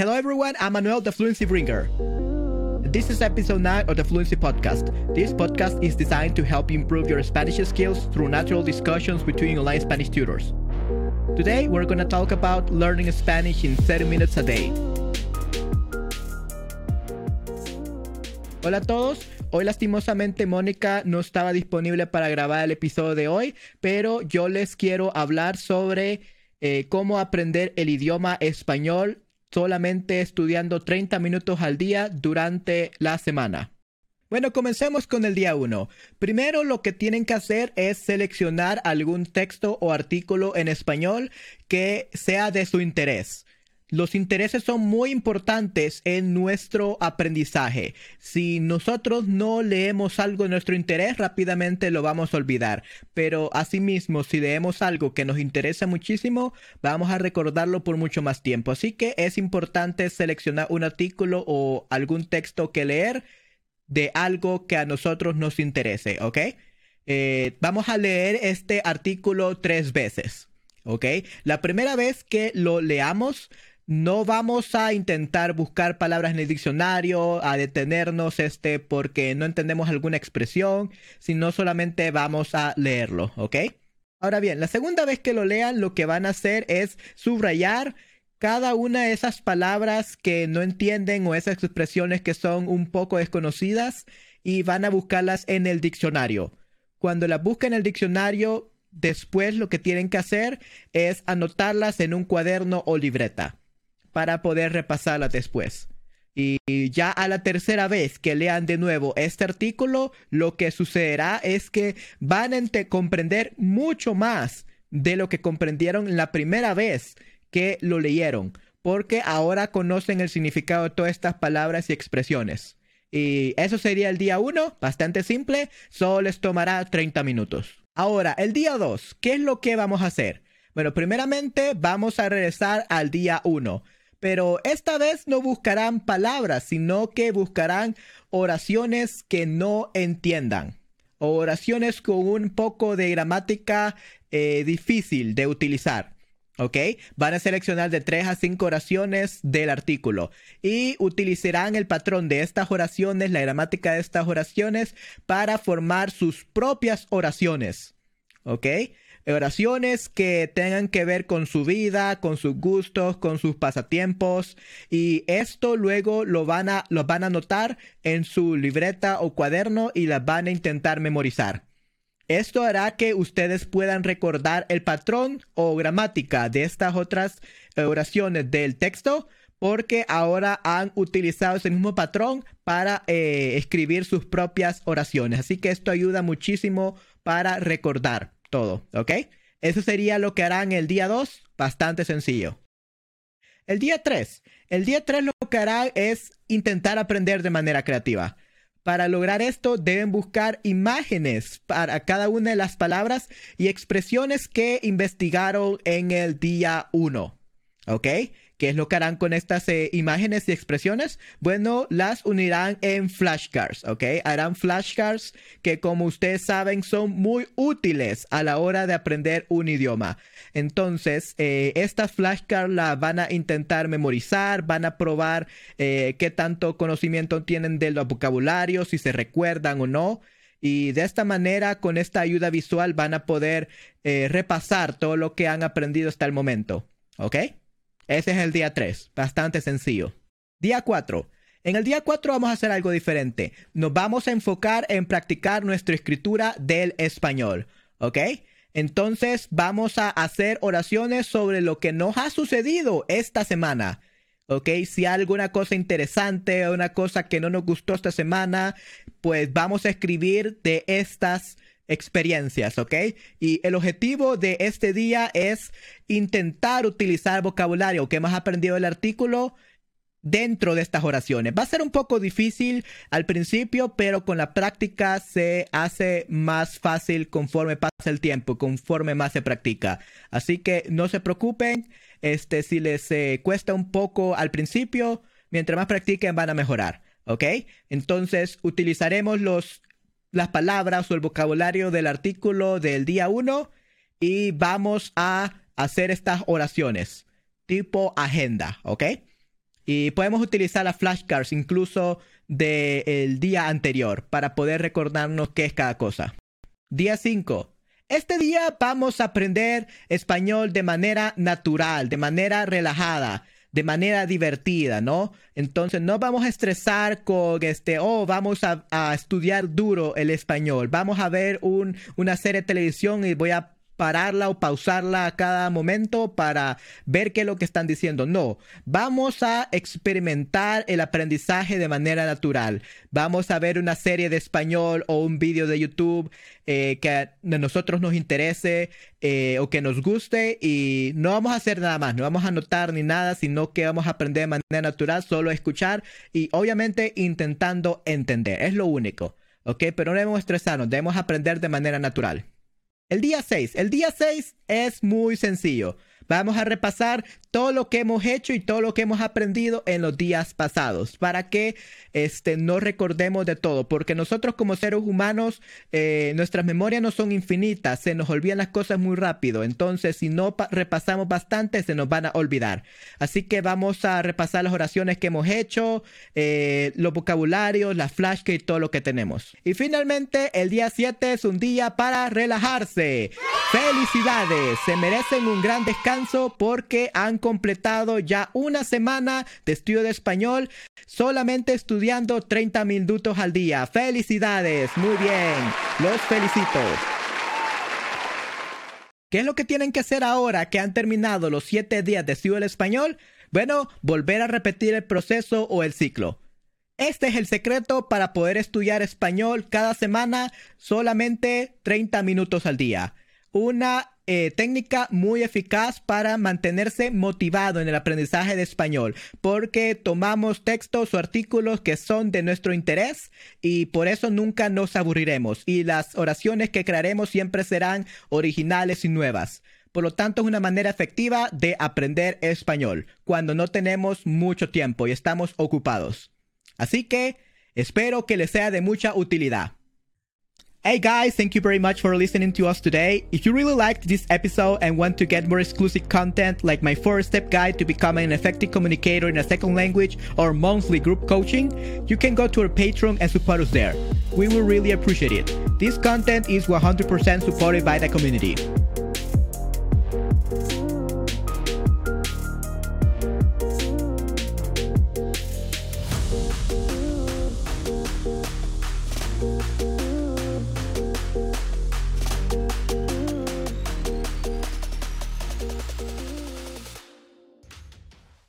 Hello everyone, I'm Manuel, the Fluency Bringer. This is episode 9 of the Fluency Podcast. This podcast is designed to help improve your Spanish skills through natural discussions between online Spanish tutors. Today, we're going to talk about learning Spanish in 30 minutes a day. Hola a todos. Hoy lastimosamente Mónica no estaba disponible para grabar el episodio de hoy, pero yo les quiero hablar sobre eh, cómo aprender el idioma español solamente estudiando 30 minutos al día durante la semana. Bueno, comencemos con el día 1. Primero lo que tienen que hacer es seleccionar algún texto o artículo en español que sea de su interés. Los intereses son muy importantes en nuestro aprendizaje. Si nosotros no leemos algo de nuestro interés, rápidamente lo vamos a olvidar. Pero asimismo, si leemos algo que nos interesa muchísimo, vamos a recordarlo por mucho más tiempo. Así que es importante seleccionar un artículo o algún texto que leer de algo que a nosotros nos interese, ¿ok? Eh, vamos a leer este artículo tres veces, ¿ok? La primera vez que lo leamos, no vamos a intentar buscar palabras en el diccionario, a detenernos este porque no entendemos alguna expresión, sino solamente vamos a leerlo, ¿ok? Ahora bien, la segunda vez que lo lean, lo que van a hacer es subrayar cada una de esas palabras que no entienden o esas expresiones que son un poco desconocidas y van a buscarlas en el diccionario. Cuando las busquen en el diccionario, después lo que tienen que hacer es anotarlas en un cuaderno o libreta para poder repasarla después. Y ya a la tercera vez que lean de nuevo este artículo, lo que sucederá es que van a comprender mucho más de lo que comprendieron la primera vez que lo leyeron, porque ahora conocen el significado de todas estas palabras y expresiones. Y eso sería el día 1, bastante simple, solo les tomará 30 minutos. Ahora, el día 2, ¿qué es lo que vamos a hacer? Bueno, primeramente vamos a regresar al día 1 pero esta vez no buscarán palabras, sino que buscarán oraciones que no entiendan. Oraciones con un poco de gramática eh, difícil de utilizar. ¿Ok? Van a seleccionar de 3 a 5 oraciones del artículo y utilizarán el patrón de estas oraciones, la gramática de estas oraciones, para formar sus propias oraciones. ¿Ok? Oraciones que tengan que ver con su vida, con sus gustos, con sus pasatiempos y esto luego lo van a lo van a anotar en su libreta o cuaderno y las van a intentar memorizar. Esto hará que ustedes puedan recordar el patrón o gramática de estas otras oraciones del texto porque ahora han utilizado ese mismo patrón para eh, escribir sus propias oraciones. Así que esto ayuda muchísimo para recordar todo, ¿ok? Eso sería lo que harán el día 2, bastante sencillo. El día 3. El día 3 lo que harán es intentar aprender de manera creativa. Para lograr esto deben buscar imágenes para cada una de las palabras y expresiones que investigaron en el día 1. ¿Ok? ¿Qué es lo que harán con estas eh, imágenes y expresiones? Bueno, las unirán en flashcards, ¿ok? Harán flashcards que como ustedes saben son muy útiles a la hora de aprender un idioma. Entonces, eh, estas flashcards las van a intentar memorizar, van a probar eh, qué tanto conocimiento tienen del vocabulario, si se recuerdan o no. Y de esta manera, con esta ayuda visual, van a poder repasar todo lo que han aprendido hasta el momento. ¿Ok? Ese es el día 3, bastante sencillo. Día 4. En el día 4 vamos a hacer algo diferente. Nos vamos a enfocar en practicar nuestra escritura del español. ¿Ok? Entonces vamos a hacer oraciones sobre lo que nos ha sucedido esta semana. ¿ok? Si hay alguna cosa interesante o una cosa que no nos gustó esta semana, pues vamos a escribir de estas experiencias, ¿ok? Y el objetivo de este día es intentar utilizar vocabulario que hemos aprendido el artículo dentro de estas oraciones. Va a ser un poco difícil al principio, pero con la práctica se hace más fácil conforme pasa el tiempo, conforme más se practica. Así que no se preocupen, este, si les eh, cuesta un poco al principio, mientras más practiquen van a mejorar. ¿Ok? Entonces utilizaremos los las palabras o el vocabulario del artículo del día 1 y vamos a hacer estas oraciones tipo agenda, ¿ok? Y podemos utilizar las flashcards incluso del día anterior para poder recordarnos qué es cada cosa. Día 5. Este día vamos a aprender español de manera natural, de manera relajada, de manera divertida, ¿no? Entonces no vamos a estresar con este, oh, vamos a, estudiar duro el español, vamos a ver un, una serie de televisión y voy a pararla o pausarla a cada momento para ver qué es lo que están diciendo. No, vamos a experimentar el aprendizaje de manera natural. Vamos a ver una serie de español o un vídeo de YouTube eh, que a nosotros nos interese eh, o que nos guste y no vamos a hacer nada más, no vamos a anotar ni nada, sino que vamos a aprender de manera natural, solo escuchar y obviamente intentando entender. Es lo único. ¿Ok? Pero no debemos estresarnos, debemos aprender de manera natural. El día 6. El día 6 es muy sencillo. Vamos a repasar todo lo que hemos hecho y todo lo que hemos aprendido en los días pasados para que este, no recordemos de todo, porque nosotros como seres humanos, eh, nuestras memorias no son infinitas, se nos olvidan las cosas muy rápido, entonces si no repasamos bastante se nos van a olvidar. Así que vamos a repasar las oraciones que hemos hecho, eh, los vocabularios, las flashcards y todo lo que tenemos. Y finalmente, el día 7 es un día para relajarse. ¡Felicidades! Se merecen un gran descanso porque han completado ya una semana de estudio de español solamente estudiando 30 minutos al día. ¡Felicidades! Muy bien. Los felicito. ¿Qué es lo que tienen que hacer ahora que han terminado los 7 días de estudio del español? Bueno, volver a repetir el proceso o el ciclo. Este es el secreto para poder estudiar español cada semana solamente 30 minutos al día una eh, técnica muy eficaz para mantenerse motivado en el aprendizaje de español, porque tomamos textos o artículos que son de nuestro interés y por eso nunca nos aburriremos y las oraciones que crearemos siempre serán originales y nuevas. Por lo tanto, es una manera efectiva de aprender español cuando no tenemos mucho tiempo y estamos ocupados. Así que espero que les sea de mucha utilidad. Hey guys, thank you very much for listening to us today. If you really liked this episode and want to get more exclusive content like my four step guide to becoming an effective communicator in a second language or monthly group coaching, you can go to our Patreon and support us there. We will really appreciate it. This content is 100% supported by the community.